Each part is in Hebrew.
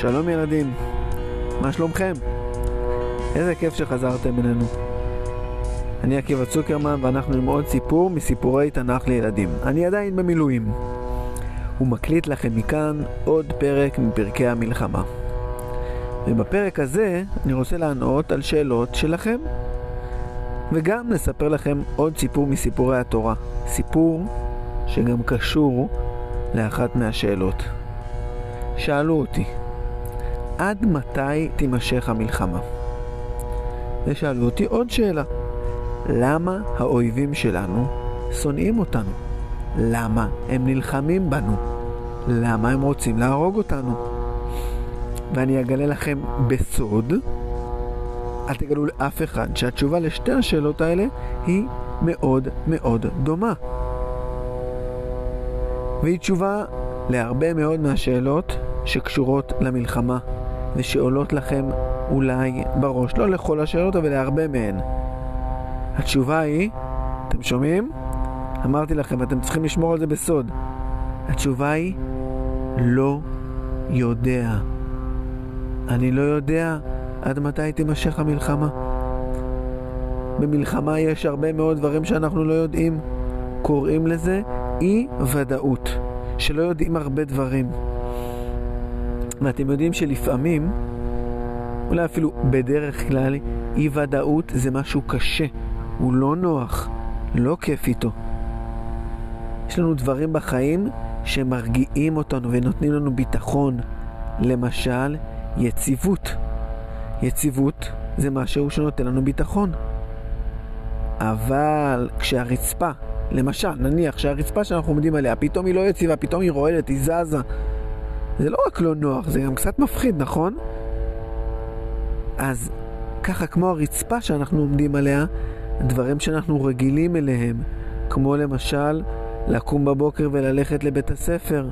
שלום ילדים, מה שלומכם? איזה כיף שחזרתם אלינו. אני עקיבא צוקרמן ואנחנו עם עוד סיפור מסיפורי תנ"ך לילדים. אני עדיין במילואים. ומקליט לכם מכאן עוד פרק מפרקי המלחמה. ובפרק הזה אני רוצה לענות על שאלות שלכם. וגם לספר לכם עוד סיפור מסיפורי התורה. סיפור שגם קשור לאחת מהשאלות. שאלו אותי, עד מתי תימשך המלחמה? ושאלו אותי עוד שאלה, למה האויבים שלנו שונאים אותנו? למה הם נלחמים בנו? למה הם רוצים להרוג אותנו? ואני אגלה לכם בסוד, אל תגלו לאף אחד, שהתשובה לשתי השאלות האלה היא מאוד מאוד דומה. והיא תשובה להרבה מאוד מהשאלות שקשורות למלחמה ושעולות לכם אולי בראש. לא לכל השאלות, אבל להרבה מהן. התשובה היא, אתם שומעים? אמרתי לכם, אתם צריכים לשמור על זה בסוד. התשובה היא, לא יודע. אני לא יודע עד מתי תימשך המלחמה. במלחמה יש הרבה מאוד דברים שאנחנו לא יודעים. קוראים לזה אי ודאות, שלא יודעים הרבה דברים. ואתם יודעים שלפעמים, אולי אפילו בדרך כלל, אי ודאות זה משהו קשה, הוא לא נוח, לא כיף איתו. יש לנו דברים בחיים שמרגיעים אותנו ונותנים לנו ביטחון. למשל, יציבות. יציבות זה משהו שנותן לנו ביטחון. אבל כשהרצפה, למשל, נניח שהרצפה שאנחנו עומדים עליה, פתאום היא לא יציבה, פתאום היא רועדת, היא זזה. זה לא רק לא נוח, זה גם קצת מפחיד, נכון? אז ככה כמו הרצפה שאנחנו עומדים עליה, דברים שאנחנו רגילים אליהם, כמו למשל לקום בבוקר וללכת לבית הספר,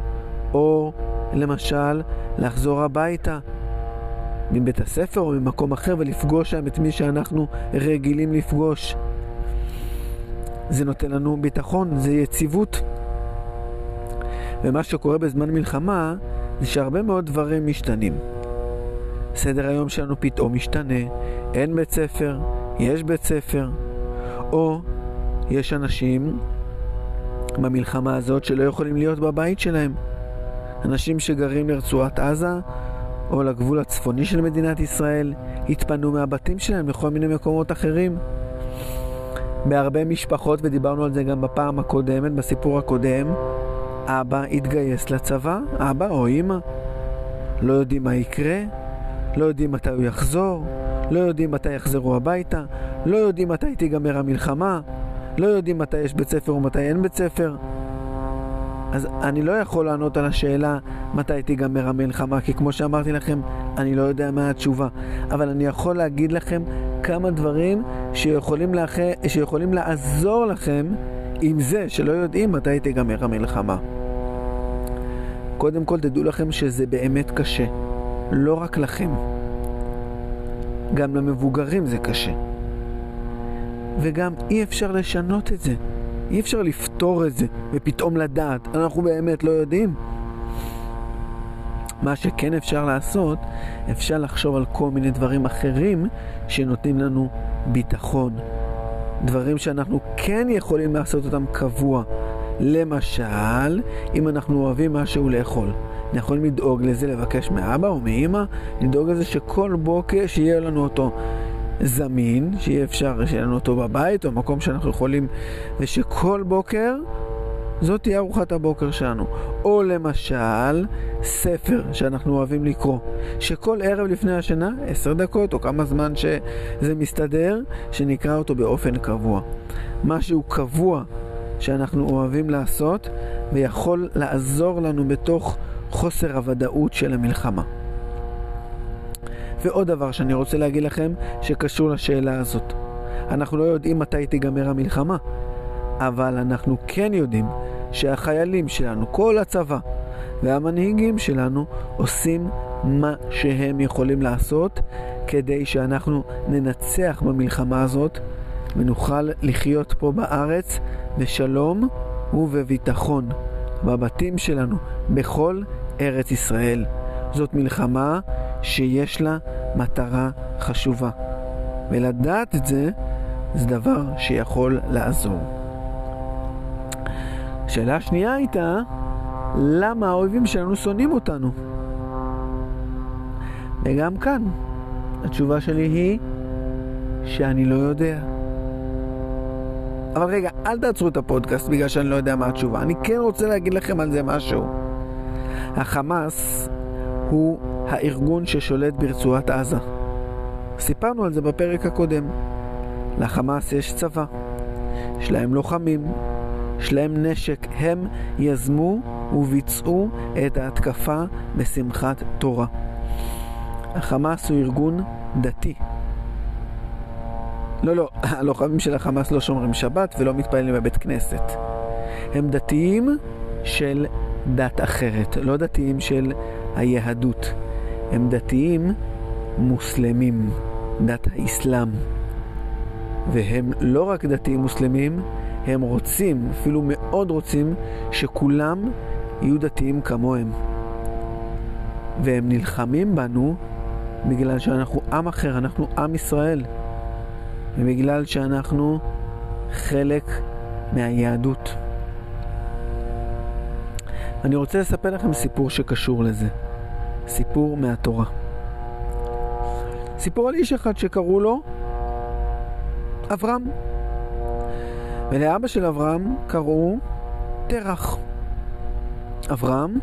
או למשל לחזור הביתה מבית הספר או ממקום אחר ולפגוש שם את מי שאנחנו רגילים לפגוש. זה נותן לנו ביטחון, זה יציבות. ומה שקורה בזמן מלחמה זה שהרבה מאוד דברים משתנים. סדר היום שלנו פתאום משתנה, אין בית ספר, יש בית ספר, או יש אנשים במלחמה הזאת שלא יכולים להיות בבית שלהם. אנשים שגרים לרצועת עזה או לגבול הצפוני של מדינת ישראל התפנו מהבתים שלהם לכל מיני מקומות אחרים. בהרבה משפחות, ודיברנו על זה גם בפעם הקודמת, בסיפור הקודם, אבא התגייס לצבא, אבא או אמא. לא יודעים מה יקרה, לא יודעים מתי הוא יחזור, לא יודעים מתי יחזרו הביתה, לא יודעים מתי תיגמר המלחמה, לא יודעים מתי יש בית ספר ומתי אין בית ספר. אז אני לא יכול לענות על השאלה מתי תיגמר המלחמה, כי כמו שאמרתי לכם, אני לא יודע מה התשובה. אבל אני יכול להגיד לכם כמה דברים שיכולים, לאח... שיכולים לעזור לכם עם זה שלא יודעים מתי תיגמר המלחמה. קודם כל תדעו לכם שזה באמת קשה. לא רק לכם. גם למבוגרים זה קשה. וגם אי אפשר לשנות את זה. אי אפשר לפתור את זה ופתאום לדעת, אנחנו באמת לא יודעים. מה שכן אפשר לעשות, אפשר לחשוב על כל מיני דברים אחרים שנותנים לנו ביטחון. דברים שאנחנו כן יכולים לעשות אותם קבוע. למשל, אם אנחנו אוהבים משהו לאכול. אנחנו יכולים לדאוג לזה, לבקש מאבא או מאמא, לדאוג לזה שכל בוקר שיהיה לנו אותו זמין, שיהיה אפשר שיהיה לנו אותו בבית או מקום שאנחנו יכולים, ושכל בוקר זאת תהיה ארוחת הבוקר שלנו. או למשל, ספר שאנחנו אוהבים לקרוא, שכל ערב לפני השינה, עשר דקות או כמה זמן שזה מסתדר, שנקרא אותו באופן קבוע. משהו קבוע שאנחנו אוהבים לעשות ויכול לעזור לנו בתוך חוסר הוודאות של המלחמה. ועוד דבר שאני רוצה להגיד לכם שקשור לשאלה הזאת. אנחנו לא יודעים מתי תיגמר המלחמה, אבל אנחנו כן יודעים שהחיילים שלנו, כל הצבא והמנהיגים שלנו עושים מה שהם יכולים לעשות כדי שאנחנו ננצח במלחמה הזאת ונוכל לחיות פה בארץ בשלום ובביטחון בבתים שלנו, בכל ארץ ישראל. זאת מלחמה שיש לה מטרה חשובה. ולדעת את זה, זה דבר שיכול לעזור. השאלה השנייה הייתה, למה האויבים שלנו שונאים אותנו? וגם כאן, התשובה שלי היא שאני לא יודע. אבל רגע, אל תעצרו את הפודקאסט בגלל שאני לא יודע מה התשובה. אני כן רוצה להגיד לכם על זה משהו. החמאס הוא הארגון ששולט ברצועת עזה. סיפרנו על זה בפרק הקודם. לחמאס יש צבא, יש להם לוחמים, יש להם נשק. הם יזמו וביצעו את ההתקפה בשמחת תורה. החמאס הוא ארגון דתי. לא, לא, הלוחמים של החמאס לא שומרים שבת ולא מתפללים בבית כנסת. הם דתיים של דת אחרת, לא דתיים של היהדות. הם דתיים מוסלמים, דת האסלאם. והם לא רק דתיים מוסלמים, הם רוצים, אפילו מאוד רוצים, שכולם יהיו דתיים כמוהם. והם נלחמים בנו בגלל שאנחנו עם אחר, אנחנו עם ישראל. ובגלל שאנחנו חלק מהיהדות. אני רוצה לספר לכם סיפור שקשור לזה. סיפור מהתורה. סיפור על איש אחד שקראו לו אברהם. ולאבא של אברהם קראו תרח. אברהם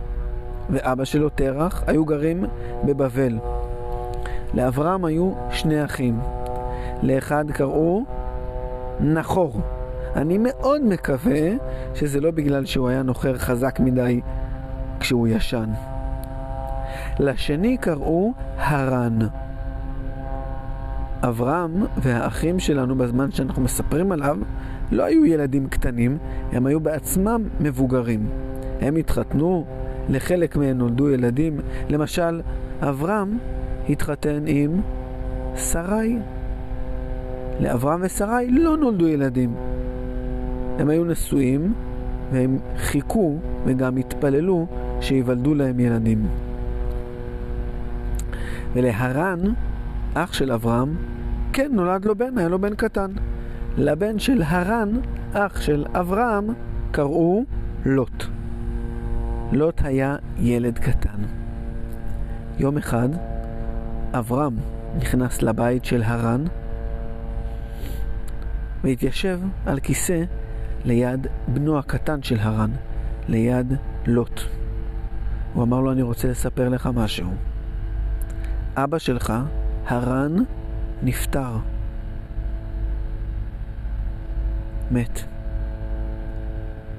ואבא שלו תרח היו גרים בבבל. לאברהם היו שני אחים. לאחד קראו נחור. אני מאוד מקווה שזה לא בגלל שהוא היה נוחר חזק מדי כשהוא ישן. לשני קראו הרן. אברהם והאחים שלנו בזמן שאנחנו מספרים עליו לא היו ילדים קטנים, הם היו בעצמם מבוגרים. הם התחתנו, לחלק מהם נולדו ילדים. למשל, אברהם התחתן עם שרי. לאברהם ושרי לא נולדו ילדים. הם היו נשואים והם חיכו וגם התפללו שיוולדו להם ילדים. ולהרן, אח של אברהם, כן נולד לו בן, היה לו בן קטן. לבן של הרן, אח של אברהם, קראו לוט. לוט היה ילד קטן. יום אחד, אברהם נכנס לבית של הרן והתיישב על כיסא ליד בנו הקטן של הרן, ליד לוט. הוא אמר לו, אני רוצה לספר לך משהו. אבא שלך, הרן, נפטר. מת.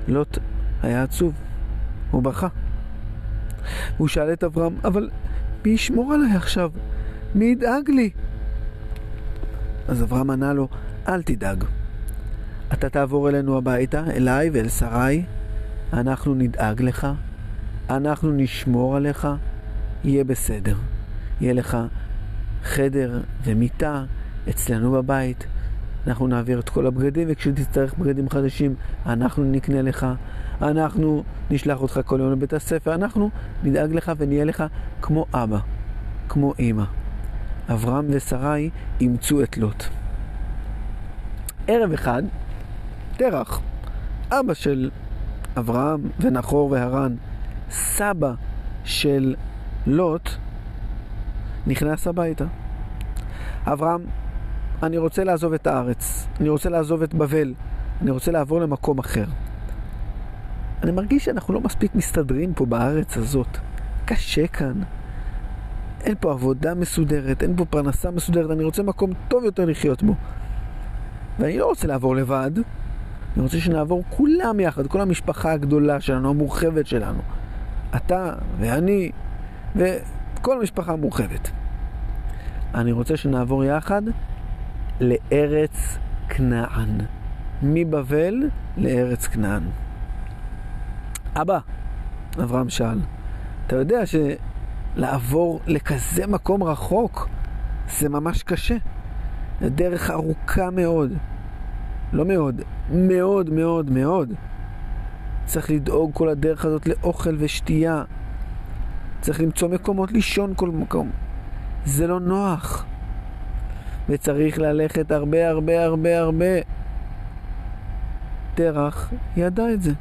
לוט היה עצוב, הוא בכה. הוא שאל את אברהם, אבל מי ישמור עליי עכשיו? מי ידאג לי? אז אברהם ענה לו, אל תדאג. אתה תעבור אלינו הביתה, אליי ואל שרי, אנחנו נדאג לך, אנחנו נשמור עליך, יהיה בסדר. יהיה לך חדר ומיטה אצלנו בבית, אנחנו נעביר את כל הבגדים, וכשתצטרך בגדים חדשים, אנחנו נקנה לך, אנחנו נשלח אותך כל יום לבית הספר, אנחנו נדאג לך ונהיה לך כמו אבא, כמו אימא. אברהם ושרי אימצו את לוט. ערב אחד, תרח, אבא של אברהם ונחור והרן, סבא של לוט, נכנס הביתה. אברהם, אני רוצה לעזוב את הארץ, אני רוצה לעזוב את בבל, אני רוצה לעבור למקום אחר. אני מרגיש שאנחנו לא מספיק מסתדרים פה בארץ הזאת. קשה כאן. אין פה עבודה מסודרת, אין פה פרנסה מסודרת, אני רוצה מקום טוב יותר לחיות בו. ואני לא רוצה לעבור לבד, אני רוצה שנעבור כולם יחד, כל המשפחה הגדולה שלנו, המורחבת שלנו. אתה ואני וכל המשפחה המורחבת. אני רוצה שנעבור יחד לארץ כנען. מבבל לארץ כנען. אבא, אברהם שאל, אתה יודע שלעבור לכזה מקום רחוק זה ממש קשה. זו דרך ארוכה מאוד. לא מאוד, מאוד מאוד מאוד. צריך לדאוג כל הדרך הזאת לאוכל ושתייה. צריך למצוא מקומות לישון כל מקום. זה לא נוח. וצריך ללכת הרבה הרבה הרבה הרבה. תרח ידע את זה,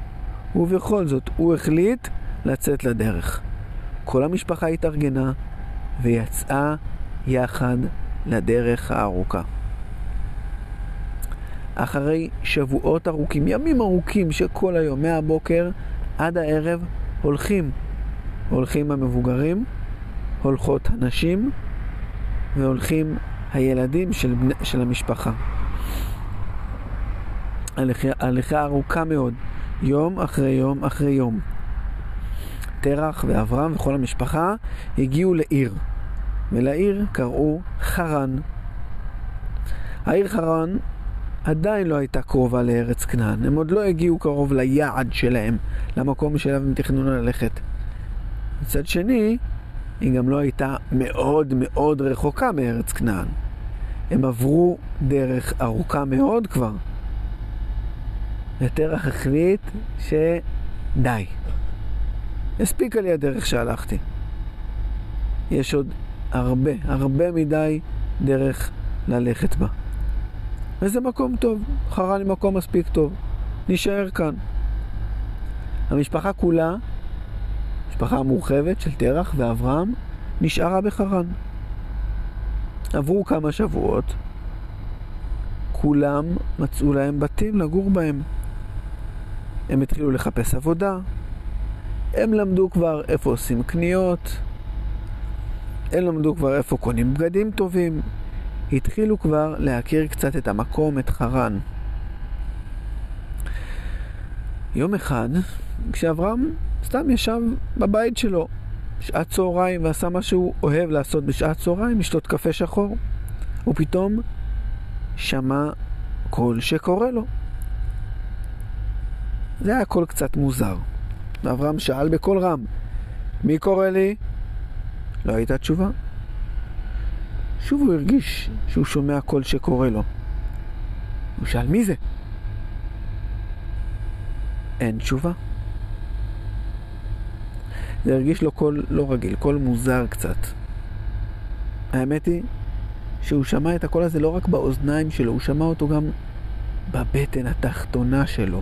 ובכל זאת הוא החליט לצאת לדרך. כל המשפחה התארגנה ויצאה יחד לדרך הארוכה. אחרי שבועות ארוכים, ימים ארוכים שכל היום, מהבוקר עד הערב, הולכים. הולכים המבוגרים, הולכות הנשים, והולכים הילדים של, של המשפחה. הליכה, הליכה ארוכה מאוד, יום אחרי יום אחרי יום. תרח ואברהם וכל המשפחה הגיעו לעיר, ולעיר קראו חרן. העיר חרן עדיין לא הייתה קרובה לארץ כנען, הם עוד לא הגיעו קרוב ליעד שלהם, למקום שאליו הם תכננו ללכת. מצד שני, היא גם לא הייתה מאוד מאוד רחוקה מארץ כנען. הם עברו דרך ארוכה מאוד כבר. ותרח החליט שדי. הספיקה לי הדרך שהלכתי. יש עוד הרבה, הרבה מדי דרך ללכת בה. וזה מקום טוב, חרן היא מקום מספיק טוב. נשאר כאן. המשפחה כולה, משפחה המורחבת של תרח ואברהם, נשארה בחרן. עברו כמה שבועות, כולם מצאו להם בתים לגור בהם. הם התחילו לחפש עבודה, הם למדו כבר איפה עושים קניות, הם למדו כבר איפה קונים בגדים טובים, התחילו כבר להכיר קצת את המקום, את חרן. יום אחד, כשאברהם סתם ישב בבית שלו, שעת צהריים, ועשה מה שהוא אוהב לעשות בשעת צהריים, לשתות קפה שחור, הוא פתאום שמע קול שקורא לו. זה היה קול קצת מוזר. ואברהם שאל בקול רם, מי קורא לי? לא הייתה תשובה. שוב הוא הרגיש שהוא שומע קול שקורא לו. הוא שאל, מי זה? אין תשובה. זה הרגיש לו קול לא רגיל, קול מוזר קצת. האמת היא שהוא שמע את הקול הזה לא רק באוזניים שלו, הוא שמע אותו גם בבטן התחתונה שלו.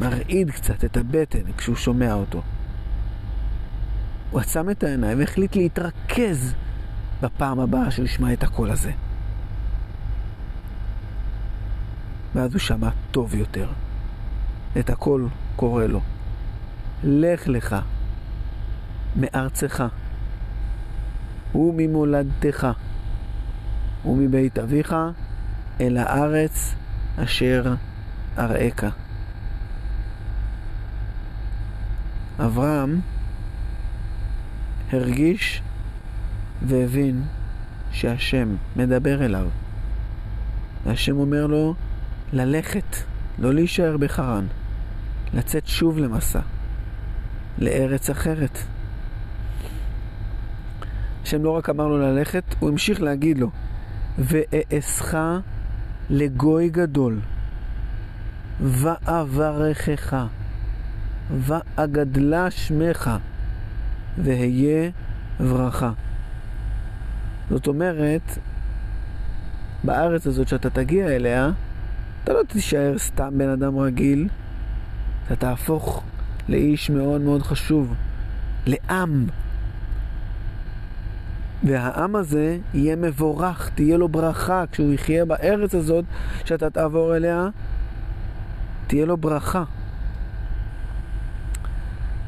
מרעיד קצת את הבטן כשהוא שומע אותו. הוא עצם את העיניים והחליט להתרכז בפעם הבאה שהוא ישמע את הקול הזה. ואז הוא שמע טוב יותר. את הקול קורא לו, לך לך מארצך וממולדתך ומבית אביך אל הארץ אשר אראך. אברהם הרגיש והבין שהשם מדבר אליו. והשם אומר לו ללכת, לא להישאר בחרן, לצאת שוב למסע, לארץ אחרת. השם לא רק אמר לו ללכת, הוא המשיך להגיד לו, ואעשך לגוי גדול, ואברכך, ואגדלה שמך, והיה ברכה. זאת אומרת, בארץ הזאת שאתה תגיע אליה, אתה לא תישאר סתם בן אדם רגיל, אתה תהפוך לאיש מאוד מאוד חשוב, לעם. והעם הזה יהיה מבורך, תהיה לו ברכה כשהוא יחיה בארץ הזאת שאתה תעבור אליה, תהיה לו ברכה.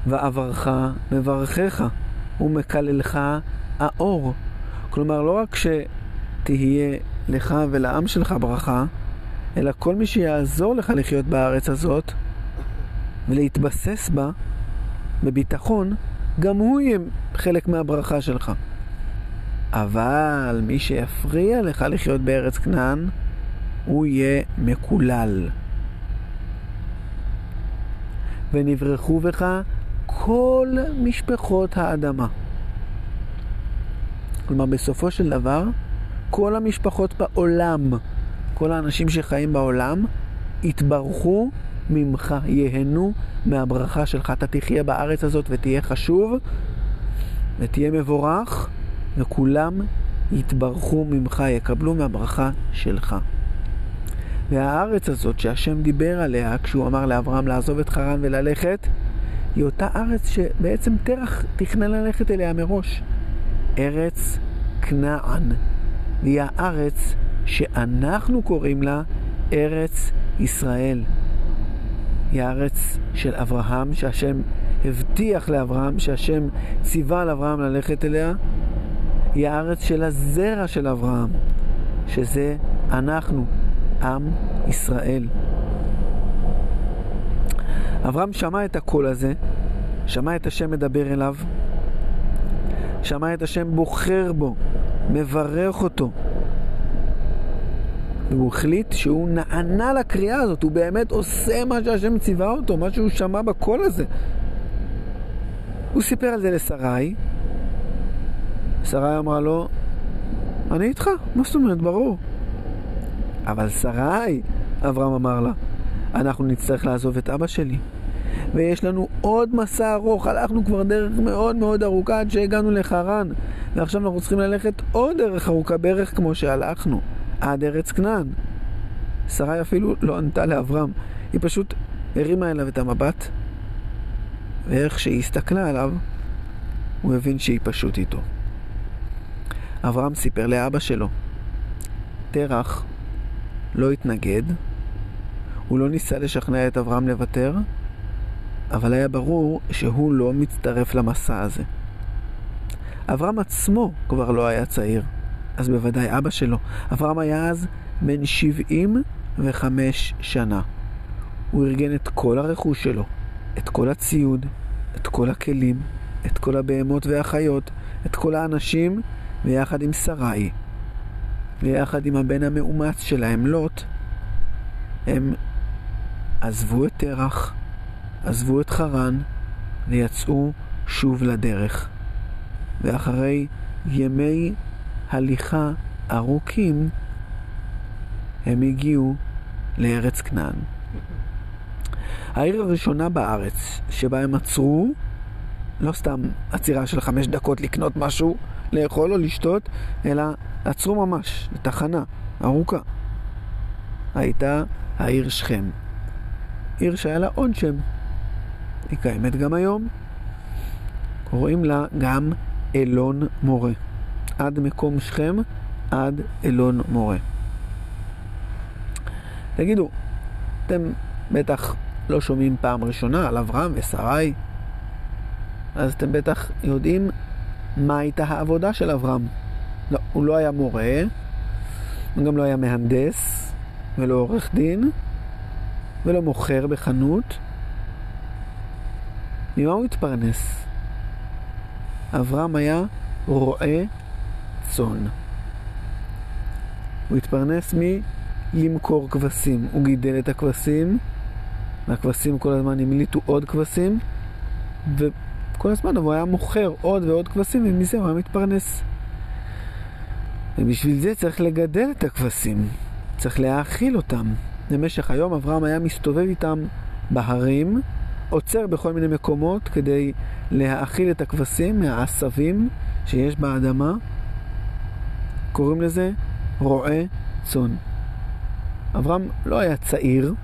ועברך מברכך ומקללך האור. כלומר, לא רק שתהיה לך ולעם שלך ברכה, אלא כל מי שיעזור לך לחיות בארץ הזאת ולהתבסס בה בביטחון, גם הוא יהיה חלק מהברכה שלך. אבל מי שיפריע לך לחיות בארץ כנען, הוא יהיה מקולל. ונברחו בך כל משפחות האדמה. כלומר, בסופו של דבר, כל המשפחות בעולם, כל האנשים שחיים בעולם, יתברכו ממך, ייהנו מהברכה שלך. אתה תחיה בארץ הזאת ותהיה חשוב, ותהיה מבורך, וכולם יתברכו ממך, יקבלו מהברכה שלך. והארץ הזאת שהשם דיבר עליה כשהוא אמר לאברהם לעזוב את חרן וללכת, היא אותה ארץ שבעצם תרח תכנן ללכת אליה מראש. ארץ כנען. והיא הארץ שאנחנו קוראים לה ארץ ישראל. היא הארץ של אברהם, שהשם הבטיח לאברהם, שהשם ציווה על אברהם ללכת אליה. היא הארץ של הזרע של אברהם, שזה אנחנו, עם ישראל. אברהם שמע את הקול הזה, שמע את השם מדבר אליו, שמע את השם בוחר בו, מברך אותו. והוא החליט שהוא נענה לקריאה הזאת, הוא באמת עושה מה שהשם ציווה אותו, מה שהוא שמע בקול הזה. הוא סיפר על זה לשרי, שרי אמרה לו, אני איתך, מה זאת אומרת? ברור. אבל שרי, אברהם אמר לה, אנחנו נצטרך לעזוב את אבא שלי. ויש לנו עוד מסע ארוך, הלכנו כבר דרך מאוד מאוד ארוכה עד שהגענו לחרן. ועכשיו אנחנו צריכים ללכת עוד דרך ארוכה בערך כמו שהלכנו, עד ארץ כנען. שרי אפילו לא ענתה לאברהם, היא פשוט הרימה אליו את המבט, ואיך שהיא הסתכלה עליו, הוא הבין שהיא פשוט איתו. אברהם סיפר לאבא שלו, תרח לא התנגד, הוא לא ניסה לשכנע את אברהם לוותר, אבל היה ברור שהוא לא מצטרף למסע הזה. אברהם עצמו כבר לא היה צעיר, אז בוודאי אבא שלו. אברהם היה אז בן 75 שנה. הוא ארגן את כל הרכוש שלו, את כל הציוד, את כל הכלים, את כל הבהמות והחיות, את כל האנשים, ויחד עם שרי, ויחד עם הבן המאומץ שלהם, לוט, הם עזבו את תרח, עזבו את חרן, ויצאו שוב לדרך. ואחרי ימי הליכה ארוכים, הם הגיעו לארץ כנען. העיר הראשונה בארץ שבה הם עצרו, לא סתם עצירה של חמש דקות לקנות משהו, לאכול או לשתות, אלא עצרו ממש, לתחנה ארוכה. הייתה העיר שכם. עיר שהיה לה עוד שם. היא קיימת גם היום. קוראים לה גם אלון מורה. עד מקום שכם, עד אלון מורה. תגידו, אתם בטח לא שומעים פעם ראשונה על אברהם ושרי, אז אתם בטח יודעים מה הייתה העבודה של אברהם. לא, הוא לא היה מורה, הוא גם לא היה מהנדס, ולא עורך דין, ולא מוכר בחנות. ממה הוא התפרנס? אברהם היה רועה צאן. הוא התפרנס מלמכור כבשים. הוא גידל את הכבשים, והכבשים כל הזמן המליטו עוד כבשים, וכל הזמן הוא היה מוכר עוד ועוד כבשים, ומזה הוא היה מתפרנס. ובשביל זה צריך לגדל את הכבשים, צריך להאכיל אותם. במשך היום אברהם היה מסתובב איתם בהרים, עוצר בכל מיני מקומות כדי להאכיל את הכבשים מהעשבים שיש באדמה. קוראים לזה רועה צאן. אברהם לא היה צעיר,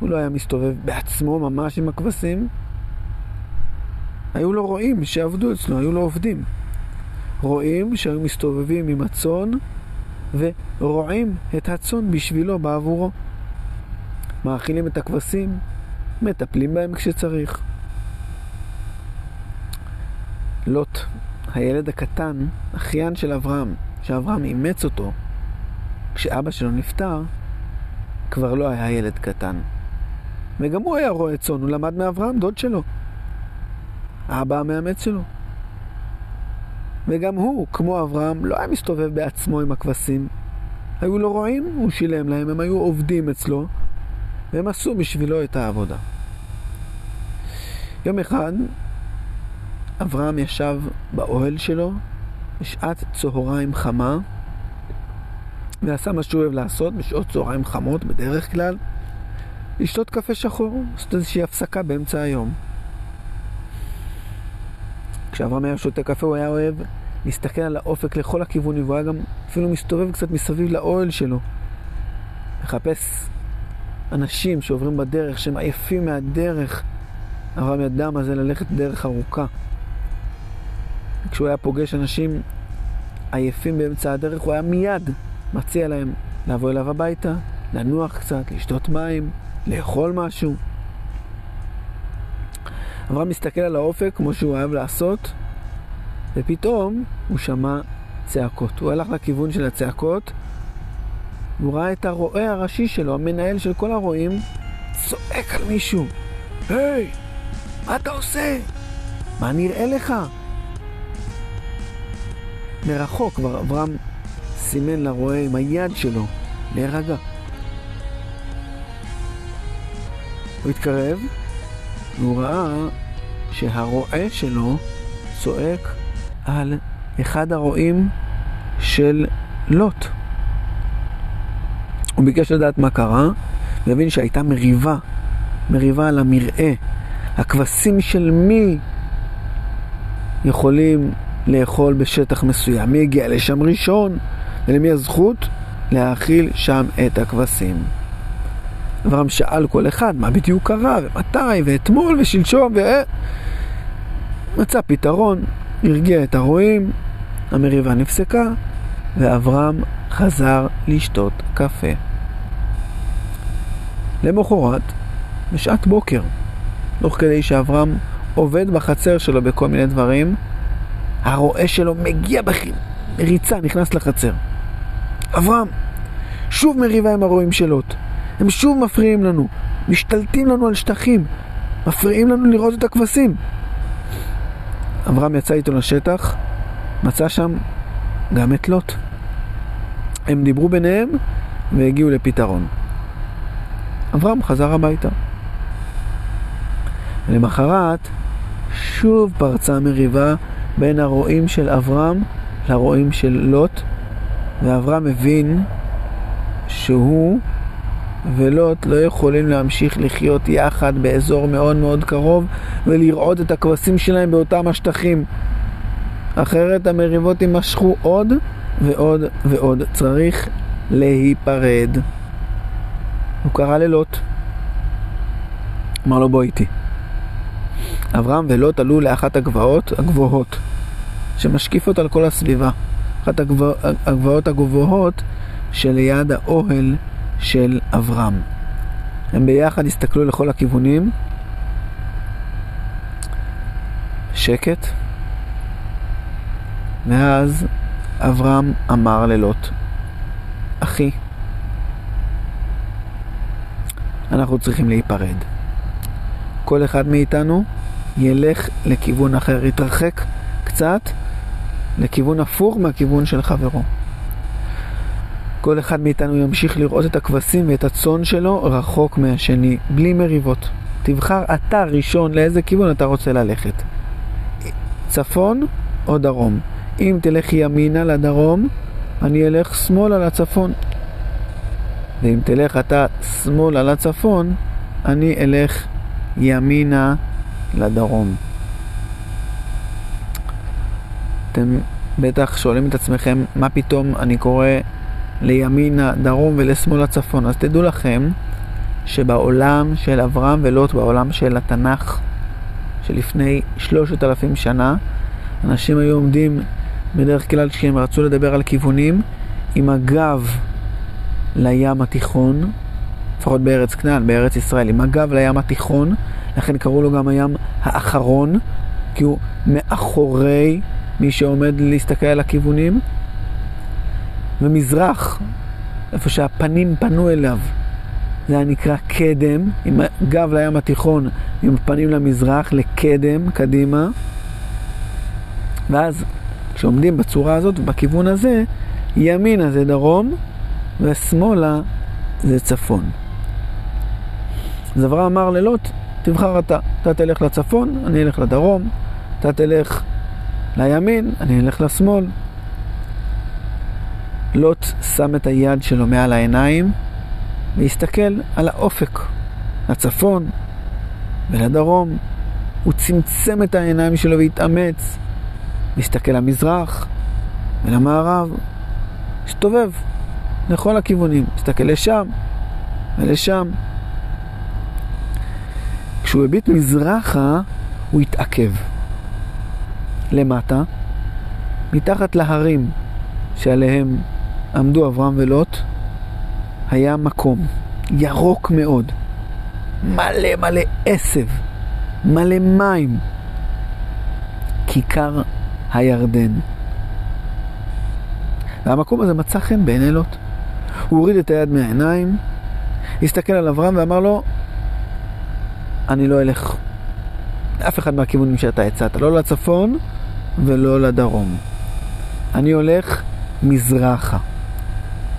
הוא לא היה מסתובב בעצמו ממש עם הכבשים. היו לו רועים שעבדו אצלו, היו לו עובדים. רועים שהיו מסתובבים עם הצאן ורועים את הצאן בשבילו, בעבורו. מאכילים את הכבשים, מטפלים בהם כשצריך. לוט, הילד הקטן, אחיין של אברהם, שאברהם אימץ אותו, כשאבא שלו נפטר, כבר לא היה ילד קטן. וגם הוא היה רועה צאן, הוא למד מאברהם, דוד שלו. האבא המאמץ שלו. וגם הוא, כמו אברהם, לא היה מסתובב בעצמו עם הכבשים. היו לו רועים, הוא שילם להם, הם היו עובדים אצלו, והם עשו בשבילו את העבודה. יום אחד אברהם ישב באוהל שלו בשעת צהריים חמה ועשה מה שהוא אוהב לעשות בשעות צהריים חמות בדרך כלל לשתות קפה שחור, לעשות איזושהי הפסקה באמצע היום. כשאברהם היה שותה קפה הוא היה אוהב להסתכל על האופק לכל הכיוונים, והוא היה גם אפילו מסתובב קצת מסביב לאוהל שלו. מחפש אנשים שעוברים בדרך, שהם עייפים מהדרך. אברהם ידע מה זה ללכת דרך ארוכה. כשהוא היה פוגש אנשים עייפים באמצע הדרך, הוא היה מיד מציע להם לבוא אליו הביתה, לנוח קצת, לשתות מים, לאכול משהו. אברהם מסתכל על האופק כמו שהוא אוהב לעשות, ופתאום הוא שמע צעקות. הוא הלך לכיוון של הצעקות, והוא ראה את הרועה הראשי שלו, המנהל של כל הרועים, צועק על מישהו. היי, hey, מה אתה עושה? מה נראה לך? מרחוק כבר אברהם סימן לרועה עם היד שלו להירגע. הוא התקרב, והוא ראה שהרועה שלו צועק על אחד הרועים של לוט. הוא ביקש לדעת מה קרה, והבין שהייתה מריבה, מריבה על המרעה. הכבשים של מי יכולים לאכול בשטח מסוים? מי הגיע לשם ראשון? ולמי הזכות? להאכיל שם את הכבשים. אברהם שאל כל אחד מה בדיוק קרה, ומתי, ואתמול, ושלשום, ו... מצא פתרון, הרגיע את הרועים, המריבה נפסקה, ואברהם חזר לשתות קפה. למחרת, בשעת בוקר, תוך כדי שאברהם עובד בחצר שלו בכל מיני דברים, הרועה שלו מגיע בריצה, נכנס לחצר. אברהם, שוב מריבה עם הרועים של לוט. הם שוב מפריעים לנו, משתלטים לנו על שטחים, מפריעים לנו לראות את הכבשים. אברהם יצא איתו לשטח, מצא שם גם את לוט. הם דיברו ביניהם והגיעו לפתרון. אברהם חזר הביתה. למחרת שוב פרצה מריבה בין הרועים של אברהם לרועים של לוט, ואברהם הבין שהוא ולוט לא יכולים להמשיך לחיות יחד באזור מאוד מאוד קרוב ולראות את הכבשים שלהם באותם השטחים. אחרת המריבות יימשכו עוד ועוד ועוד. צריך להיפרד. הוא קרא ללוט. אמר לו בוא איתי. אברהם ולוט עלו לאחת הגבעות הגבוהות שמשקיפות על כל הסביבה. אחת הגבעות הגבוהות שליד האוהל של אברהם. הם ביחד הסתכלו לכל הכיוונים. שקט. ואז אברהם אמר ללוט, אחי, אנחנו צריכים להיפרד. כל אחד מאיתנו ילך לכיוון אחר, יתרחק קצת לכיוון הפוך מהכיוון של חברו. כל אחד מאיתנו ימשיך לראות את הכבשים ואת הצאן שלו רחוק מהשני, בלי מריבות. תבחר אתה ראשון לאיזה כיוון אתה רוצה ללכת. צפון או דרום. אם תלך ימינה לדרום, אני אלך שמאלה לצפון. ואם תלך אתה שמאלה לצפון, אני אלך ימינה לדרום. אתם בטח שואלים את עצמכם, מה פתאום אני קורא לימין הדרום ולשמאל הצפון. אז תדעו לכם שבעולם של אברהם ולוט, בעולם של התנ"ך שלפני שלושת אלפים שנה, אנשים היו עומדים בדרך כלל כשהם רצו לדבר על כיוונים עם הגב לים התיכון, לפחות בארץ כנען, בארץ ישראל, עם הגב לים התיכון, לכן קראו לו גם הים האחרון, כי הוא מאחורי מי שעומד להסתכל על הכיוונים. ומזרח, איפה שהפנים פנו אליו, זה היה נקרא קדם, עם גב לים התיכון, עם פנים למזרח, לקדם, קדימה. ואז כשעומדים בצורה הזאת, בכיוון הזה, ימינה זה דרום, ושמאלה זה צפון. אז אברהם אמר ללוט, תבחר אתה, אתה תלך לצפון, אני אלך לדרום, אתה תלך לימין, אני אלך לשמאל. לוט שם את היד שלו מעל העיניים והסתכל על האופק. לצפון ולדרום. הוא צמצם את העיניים שלו והתאמץ. מסתכל למזרח ולמערב. הסתובב לכל הכיוונים. מסתכל לשם ולשם. כשהוא הביט מזרחה, הוא התעכב. למטה, מתחת להרים שעליהם עמדו אברהם ולוט, היה מקום ירוק מאוד, מלא מלא עשב, מלא מים, כיכר הירדן. והמקום הזה מצא חן בעיני לוט. הוא הוריד את היד מהעיניים, הסתכל על אברהם ואמר לו, אני לא אלך לאף אחד מהכיוונים שאתה הצעת, לא לצפון ולא לדרום. אני הולך מזרחה.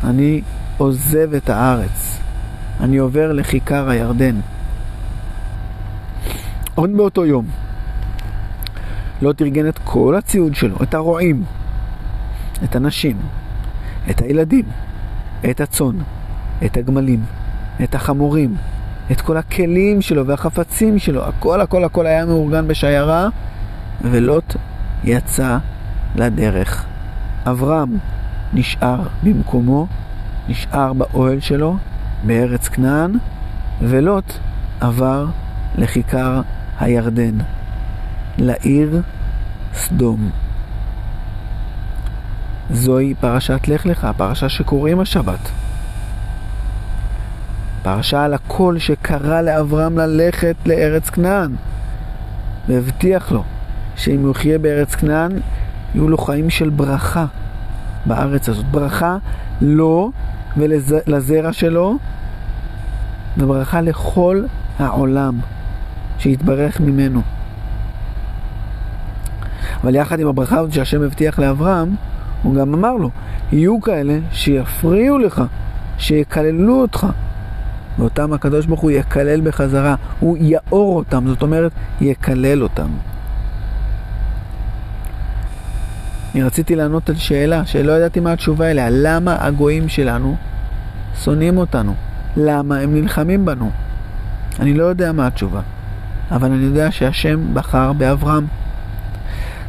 אני עוזב את הארץ. אני עובר לכיכר הירדן. עוד באותו יום, לא תרגן את כל הציוד שלו, את הרועים, את הנשים, את הילדים, את הצאן, את הגמלים, את החמורים, את כל הכלים שלו והחפצים שלו, הכל הכל הכל היה מאורגן בשיירה, ולוט יצא לדרך. אברהם נשאר במקומו, נשאר באוהל שלו, בארץ כנען, ולוט עבר לכיכר הירדן, לעיר סדום. זוהי פרשת לך לך, הפרשה שקוראים השבת. פרשה על הקול שקרא לאברהם ללכת לארץ כנען, והבטיח לו שאם הוא יחיה בארץ כנען, יהיו לו חיים של ברכה בארץ הזאת. ברכה לו ולזרע שלו, וברכה לכל העולם שיתברך ממנו. אבל יחד עם הברכה הזאת שהשם הבטיח לאברהם, הוא גם אמר לו, יהיו כאלה שיפריעו לך, שיקללו אותך. ואותם הקדוש ברוך הוא יקלל בחזרה, הוא יאור אותם, זאת אומרת, יקלל אותם. אני רציתי לענות על שאלה שלא ידעתי מה התשובה אליה. למה הגויים שלנו שונאים אותנו? למה הם נלחמים בנו? אני לא יודע מה התשובה, אבל אני יודע שהשם בחר באברהם.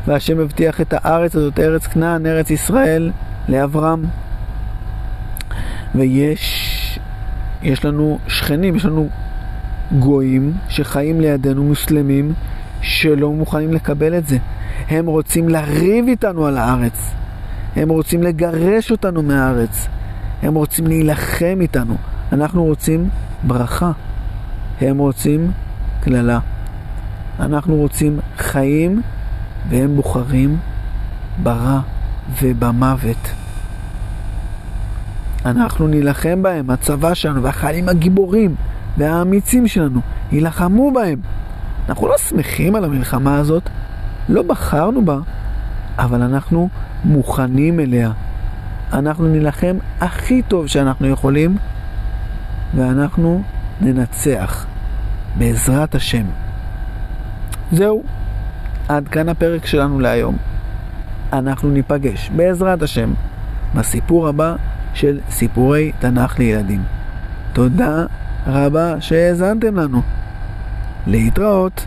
והשם הבטיח את הארץ הזאת, ארץ כנען, ארץ ישראל, לאברהם. ויש יש לנו שכנים, יש לנו גויים שחיים לידינו, מוסלמים, שלא מוכנים לקבל את זה. הם רוצים לריב איתנו על הארץ. הם רוצים לגרש אותנו מהארץ. הם רוצים להילחם איתנו. אנחנו רוצים ברכה. הם רוצים קללה. אנחנו רוצים חיים, והם בוחרים ברע ובמוות. אנחנו נילחם בהם, הצבא שלנו והחיילים הגיבורים והאמיצים שלנו יילחמו בהם. אנחנו לא שמחים על המלחמה הזאת, לא בחרנו בה, אבל אנחנו מוכנים אליה. אנחנו נילחם הכי טוב שאנחנו יכולים, ואנחנו ננצח, בעזרת השם. זהו, עד כאן הפרק שלנו להיום. אנחנו ניפגש, בעזרת השם, בסיפור הבא של סיפורי תנ"ך לילדים. תודה רבה שהאזנתם לנו. להתראות.